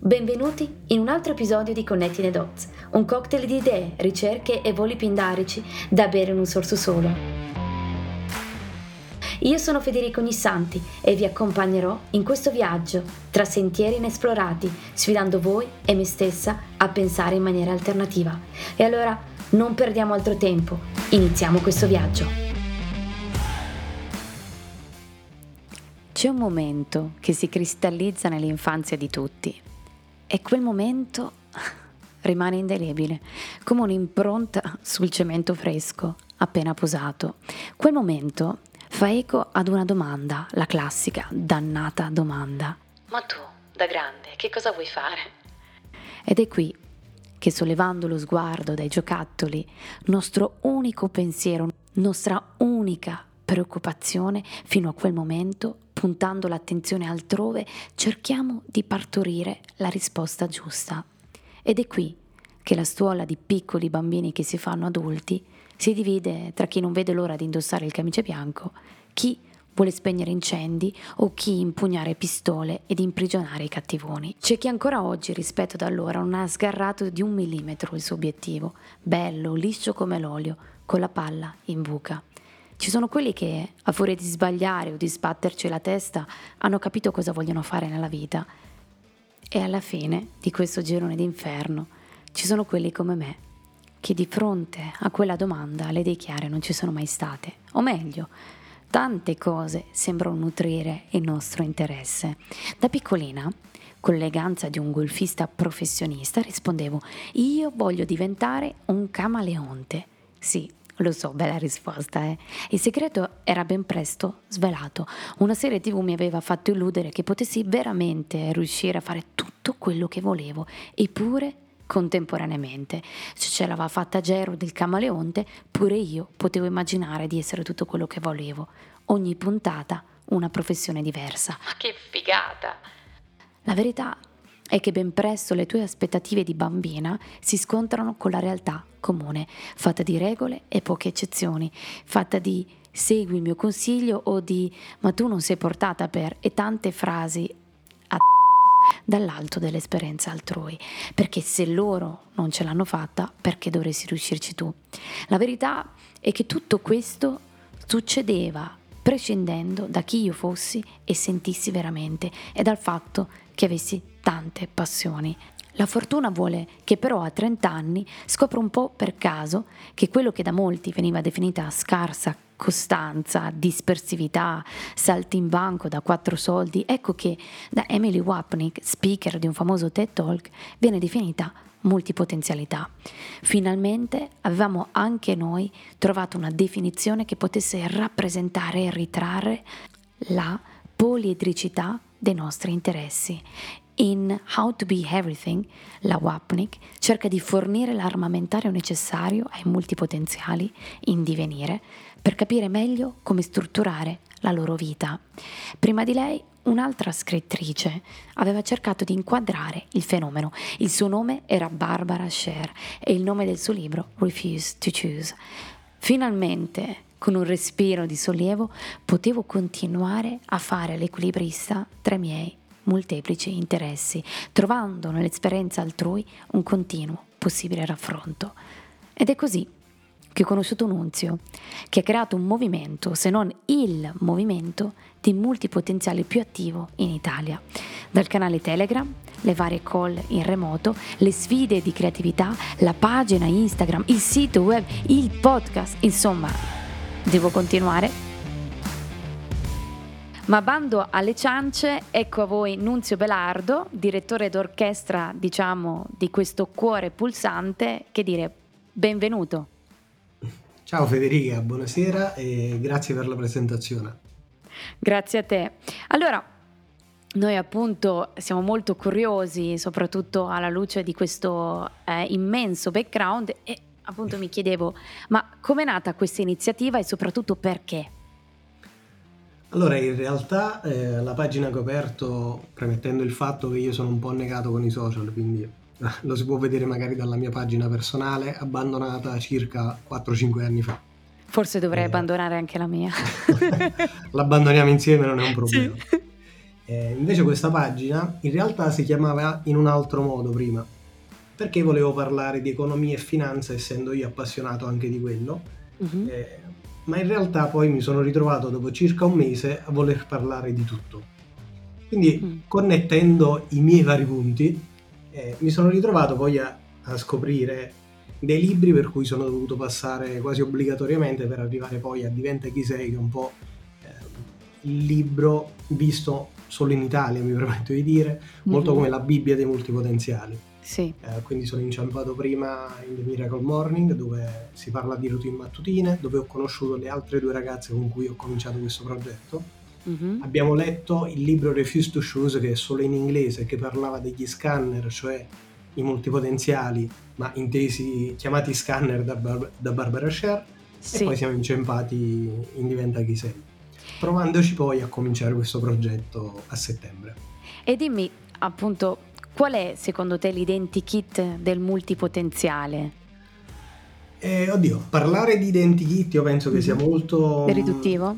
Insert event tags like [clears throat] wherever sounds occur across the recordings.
Benvenuti in un altro episodio di Connetti the Dots, un cocktail di idee, ricerche e voli pindarici da bere in un sorso solo. Io sono Federico Ognissanti e vi accompagnerò in questo viaggio tra sentieri inesplorati, sfidando voi e me stessa a pensare in maniera alternativa. E allora non perdiamo altro tempo, iniziamo questo viaggio. C'è un momento che si cristallizza nell'infanzia di tutti e quel momento [laughs] rimane indelebile, come un'impronta sul cemento fresco appena posato. Quel momento fa eco ad una domanda, la classica dannata domanda. Ma tu, da grande, che cosa vuoi fare? Ed è qui che sollevando lo sguardo dai giocattoli, nostro unico pensiero, nostra unica preoccupazione fino a quel momento puntando l'attenzione altrove, cerchiamo di partorire la risposta giusta. Ed è qui che la stuola di piccoli bambini che si fanno adulti si divide tra chi non vede l'ora di indossare il camice bianco, chi vuole spegnere incendi o chi impugnare pistole ed imprigionare i cattivoni. C'è chi ancora oggi, rispetto ad allora, non ha sgarrato di un millimetro il suo obiettivo, bello, liscio come l'olio, con la palla in buca. Ci sono quelli che, a furia di sbagliare o di sbatterci la testa, hanno capito cosa vogliono fare nella vita. E alla fine di questo girone d'inferno ci sono quelli come me, che di fronte a quella domanda le idee chiare non ci sono mai state. O meglio, tante cose sembrano nutrire il nostro interesse. Da piccolina, con l'eleganza di un golfista professionista, rispondevo: Io voglio diventare un camaleonte. Sì, lo so, bella risposta, eh. Il segreto era ben presto svelato. Una serie TV mi aveva fatto illudere che potessi veramente riuscire a fare tutto quello che volevo, eppure contemporaneamente. Se ce l'aveva fatta Gero del camaleonte, pure io potevo immaginare di essere tutto quello che volevo. Ogni puntata una professione diversa. Ma che figata! La verità è che ben presto le tue aspettative di bambina si scontrano con la realtà comune, fatta di regole e poche eccezioni, fatta di segui il mio consiglio o di ma tu non sei portata per e tante frasi a dall'alto dell'esperienza altrui, perché se loro non ce l'hanno fatta, perché dovresti riuscirci tu? La verità è che tutto questo succedeva prescindendo da chi io fossi e sentissi veramente e dal fatto che avessi tante passioni. La fortuna vuole che però a 30 anni scopra un po' per caso che quello che da molti veniva definita scarsa costanza, dispersività, salti in banco da quattro soldi, ecco che da Emily Wapnick, speaker di un famoso TED Talk, viene definita multipotenzialità. Finalmente avevamo anche noi trovato una definizione che potesse rappresentare e ritrarre la poliedricità dei nostri interessi in How to Be Everything, la Wapnick cerca di fornire l'armamentario necessario ai multipotenziali in divenire per capire meglio come strutturare la loro vita. Prima di lei un'altra scrittrice aveva cercato di inquadrare il fenomeno. Il suo nome era Barbara Sher e il nome del suo libro Refuse to Choose. Finalmente, con un respiro di sollievo, potevo continuare a fare l'equilibrista tra i miei molteplici interessi, trovando nell'esperienza altrui un continuo possibile raffronto. Ed è così che ho conosciuto Nunzio, che ha creato un movimento, se non il movimento, di multipotenziale più attivo in Italia. Dal canale Telegram, le varie call in remoto, le sfide di creatività, la pagina Instagram, il sito web, il podcast, insomma, devo continuare ma bando alle ciance, ecco a voi Nunzio Belardo, direttore d'orchestra, diciamo, di questo cuore pulsante, che dire benvenuto. Ciao Federica, buonasera e grazie per la presentazione. Grazie a te. Allora, noi appunto siamo molto curiosi, soprattutto alla luce di questo eh, immenso background e appunto mi chiedevo, ma com'è nata questa iniziativa e soprattutto perché? Allora, in realtà eh, la pagina che ho aperto, premettendo il fatto che io sono un po' negato con i social, quindi [laughs] lo si può vedere magari dalla mia pagina personale, abbandonata circa 4-5 anni fa. Forse dovrei eh, abbandonare anche la mia. [laughs] L'abbandoniamo insieme, non è un problema. Sì. Eh, invece questa pagina in realtà si chiamava in un altro modo prima, perché volevo parlare di economia e finanza essendo io appassionato anche di quello, uh-huh. eh, ma in realtà poi mi sono ritrovato dopo circa un mese a voler parlare di tutto. Quindi uh-huh. connettendo i miei vari punti, eh, mi sono ritrovato poi a, a scoprire dei libri per cui sono dovuto passare quasi obbligatoriamente per arrivare poi a Diventa chi sei, che è un po' eh, il libro visto solo in Italia, mi [laughs] permetto di dire, molto mm-hmm. come la Bibbia dei multipotenziali. Sì. Eh, quindi sono inciampato prima in The Miracle Morning, dove si parla di routine mattutine, dove ho conosciuto le altre due ragazze con cui ho cominciato questo progetto. Mm-hmm. Abbiamo letto il libro Refuse to Choose, che è solo in inglese, che parlava degli scanner, cioè i multipotenziali, ma intesi chiamati scanner da, Bar- da Barbara Sher, sì. e poi siamo inciampati in Diventa chi sei provandoci poi a cominciare questo progetto a settembre. E dimmi appunto qual è secondo te l'identikit del multipotenziale? Eh, oddio, parlare di identikit io penso che sia mhm. molto... Riduttivo?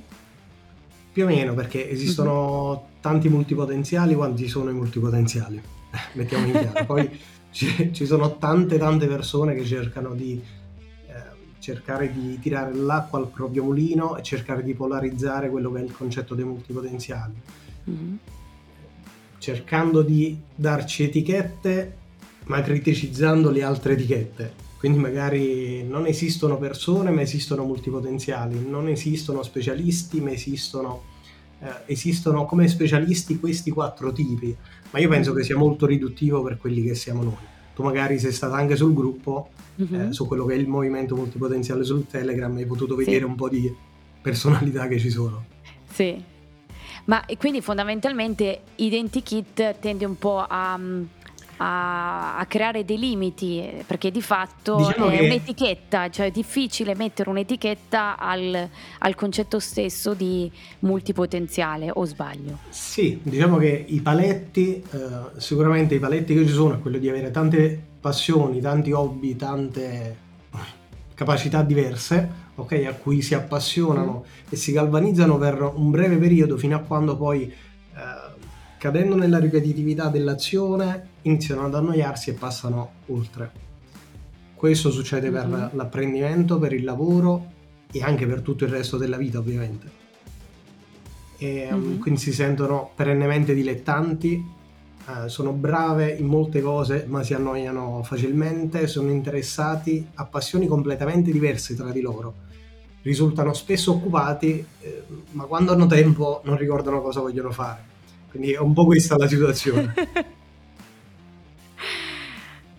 Più o meno, perché esistono mm-hmm. tanti multipotenziali quanti sono i multipotenziali. [laughs] Mettiamo in chiaro. Poi ci, ci, sono tante tante persone che cercano di cercare di tirare l'acqua al proprio mulino e cercare di polarizzare quello che è il concetto dei multipotenziali. Mm-hmm. Cercando di darci etichette, ma criticizzando le altre etichette. Quindi magari non esistono persone, ma esistono multipotenziali, non esistono specialisti, ma esistono, eh, esistono come specialisti questi quattro tipi. Ma io penso che sia molto riduttivo per quelli che siamo noi. Tu magari sei stata anche sul gruppo mm-hmm. eh, su quello che è il movimento multipotenziale sul Telegram hai potuto vedere sì. un po' di personalità che ci sono. Sì, ma quindi fondamentalmente Identikit tende un po' a, a, a, creare dei limiti, perché di fatto diciamo è che... un'etichetta, cioè è difficile mettere un'etichetta al, al, concetto stesso di multipotenziale, o sbaglio? Sì, diciamo che i paletti, eh, sicuramente i paletti che ci sono è quello di avere tante passioni, tanti hobby, tante capacità diverse, ok, a cui si appassionano mm. e si galvanizzano per un breve periodo fino a quando poi, cadendo nella ripetitività dell'azione, iniziano ad annoiarsi e passano oltre. Questo succede per mm-hmm. l'apprendimento, per il lavoro e anche per tutto il resto della vita, ovviamente. E, mm-hmm. Quindi si sentono perennemente dilettanti eh, sono brave in molte cose ma si annoiano facilmente, sono interessati a passioni completamente diverse tra di loro, risultano spesso occupati eh, ma quando hanno tempo non ricordano cosa vogliono fare. Quindi è un po' questa la situazione. [laughs]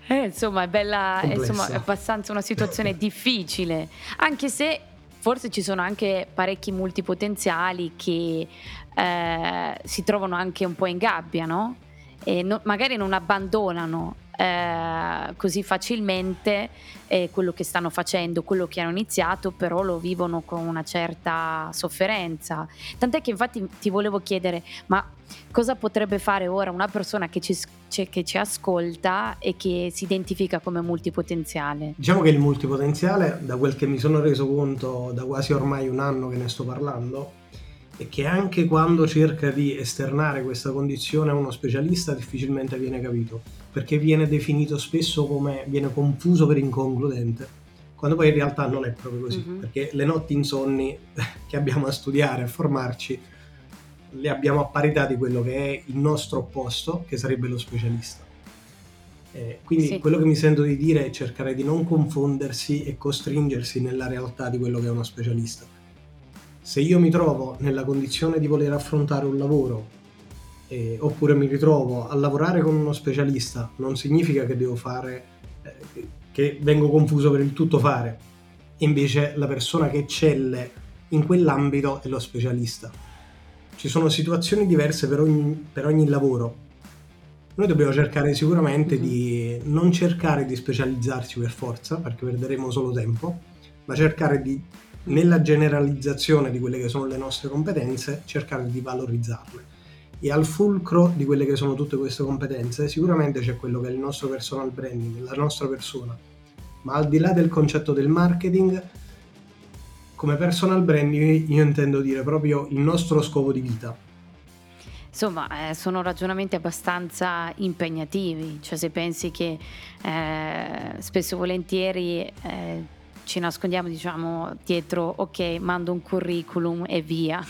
eh, insomma, è bella, è, insomma, è abbastanza una situazione difficile, anche se forse ci sono anche parecchi multipotenziali che eh, si trovano anche un po' in gabbia, no? e no, magari non abbandonano eh, così facilmente eh, quello che stanno facendo, quello che hanno iniziato, però lo vivono con una certa sofferenza. Tant'è che infatti ti volevo chiedere, ma cosa potrebbe fare ora una persona che ci, che ci ascolta e che si identifica come multipotenziale? Diciamo che il multipotenziale, da quel che mi sono reso conto da quasi ormai un anno che ne sto parlando, e che anche quando cerca di esternare questa condizione a uno specialista difficilmente viene capito, perché viene definito spesso come viene confuso per inconcludente, quando poi in realtà non è proprio così, mm-hmm. perché le notti insonni [laughs] che abbiamo a studiare, a formarci, le abbiamo a parità di quello che è il nostro opposto, che sarebbe lo specialista. Eh, quindi sì. quello che mi sento di dire è cercare di non confondersi e costringersi nella realtà di quello che è uno specialista se io mi trovo nella condizione di voler affrontare un lavoro eh, oppure mi ritrovo a lavorare con uno specialista, non significa che devo fare, eh, che vengo confuso per il tutto fare. Invece la persona che eccelle in quell'ambito è lo specialista. Ci sono situazioni diverse per ogni, per ogni lavoro. Noi dobbiamo cercare sicuramente mm-hmm. di non cercare di specializzarsi per forza, perché perderemo solo tempo, ma cercare di nella generalizzazione di quelle che sono le nostre competenze, cercare di valorizzarle. E al fulcro di quelle che sono tutte queste competenze sicuramente c'è quello che è il nostro personal branding, la nostra persona. Ma al di là del concetto del marketing, come personal branding io intendo dire proprio il nostro scopo di vita. insomma, eh, sono ragionamenti abbastanza impegnativi, cioè se pensi che eh, spesso e volentieri eh, ci nascondiamo diciamo dietro ok mando un curriculum e via.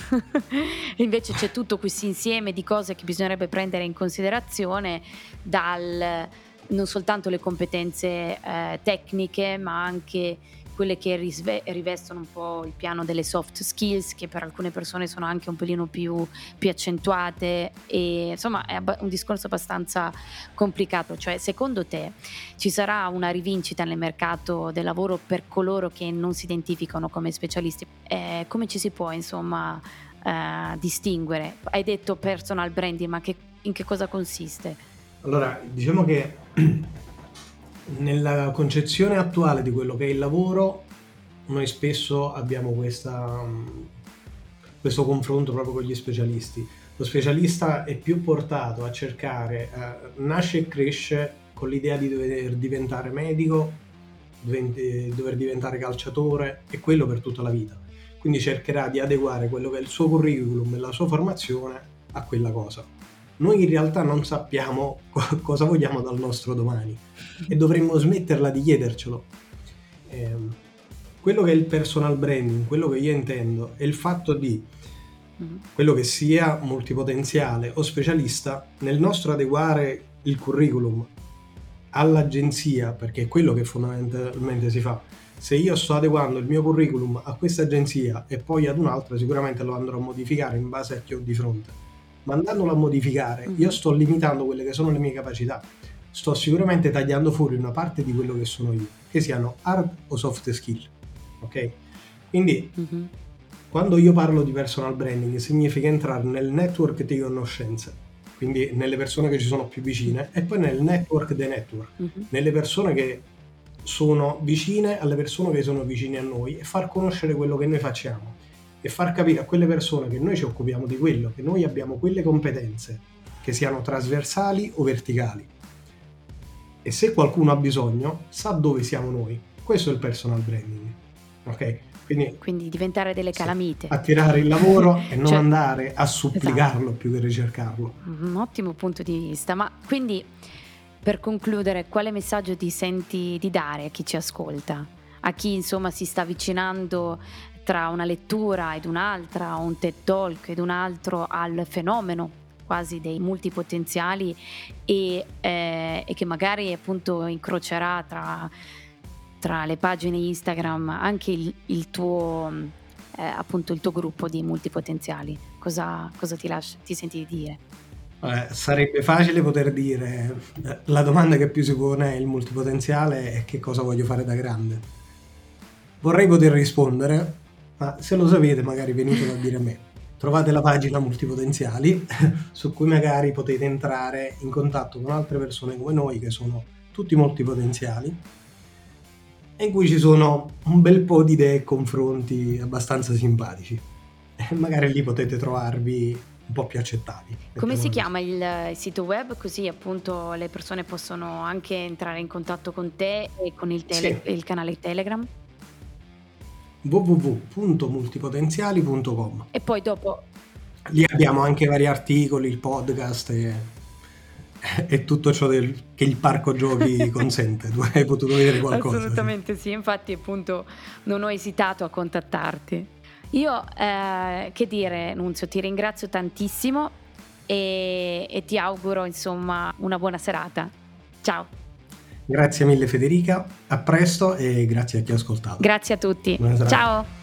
[laughs] Invece c'è tutto questo insieme di cose che bisognerebbe prendere in considerazione dal non soltanto le competenze eh, tecniche ma anche quelle che risve- rivestono un po' il piano delle soft skills che per alcune persone sono anche un pelino più, più accentuate e insomma è un discorso abbastanza complicato, cioè secondo te ci sarà una rivincita nel mercato del lavoro per coloro che non si identificano come specialisti? Eh, come ci si può insomma eh, distinguere? Hai detto personal branding, ma che, in che cosa consiste? Allora, diciamo che [clears throat] nella concezione attuale di quello che è il lavoro, noi spesso abbiamo questa, questo confronto proprio con gli specialisti. Lo specialista è più portato a cercare, uh, nasce e cresce con l'idea di dover diventare medico, dover diventare calciatore e quello per tutta la vita. Quindi cercherà di adeguare quello che è il suo curriculum e la sua formazione a quella cosa noi in realtà non sappiamo cosa vogliamo dal nostro domani e dovremmo smetterla di chiedercelo. Eh, quello che è il personal branding, quello che io intendo, è il fatto di mm-hmm. quello che sia multipotenziale o specialista, nel nostro adeguare il curriculum all'agenzia, perché è quello che fondamentalmente si fa. Se io sto adeguando il mio curriculum a questa agenzia e poi ad un'altra, sicuramente lo andrò a modificare in base a chi ho di fronte ma andandolo a modificare, io mhm. sto limitando quelle che sono le mie capacità. Sto sicuramente tagliando fuori una parte di quello che sono io, che siano hard o soft skill. Ok? Quindi, mm-hmm. quando io parlo di personal branding, significa entrare nel network di conoscenze, quindi nelle persone che ci sono più vicine, e poi nel network dei network, mm-hmm. nelle persone che sono vicine alle persone che sono vicine a noi e far conoscere quello che noi facciamo e far capire a quelle persone che noi ci occupiamo di quello, che noi abbiamo quelle competenze, che siano trasversali o verticali. E se qualcuno ha bisogno, sa dove siamo noi. Questo è il personal branding. Ok? Quindi, Quindi diventare delle calamite. Sì, attirare il lavoro e non cioè, andare a supplicarlo esatto. più che ricercarlo. Un ottimo punto di vista. Ma quindi, per concludere, quale messaggio ti senti di dare a chi ci ascolta? A chi insomma si sta avvicinando tra una lettura ed un'altra, un TED Talk ed un altro al fenomeno quasi dei multipotenziali e, eh, e che magari appunto incrocerà tra, tra, le pagine Instagram anche il, il tuo eh, appunto il tuo gruppo di multipotenziali. Cosa, cosa ti, lascia, ti senti di dire? Eh, sarebbe facile poter dire la domanda che più si pone il multipotenziale è che cosa voglio fare da grande. Vorrei poter rispondere, ma se lo sapete magari venitelo a dire a me. Trovate la pagina Multipotenziali [laughs] su cui magari potete entrare in contatto con altre persone come noi che sono tutti multipotenziali e in cui ci sono un bel po' di idee e confronti abbastanza simpatici. E [laughs] magari lì potete trovarvi un po' più accettati. Come si chiama il sito web? Così appunto le persone possono anche entrare in contatto con te e con il, tele- sì. il canale Telegram? www.multipotenziali.com e poi dopo lì abbiamo anche vari articoli, il podcast e, e tutto ciò del, che il parco giochi [laughs] consente. Tu hai potuto vedere qualcosa? Assolutamente sì, infatti appunto non ho esitato a contattarti. Io, eh, che dire, Nunzio, ti ringrazio tantissimo e, e ti auguro insomma una buona serata. Ciao. Grazie mille Federica, a presto e grazie a chi ha ascoltato. Grazie a tutti. Ciao.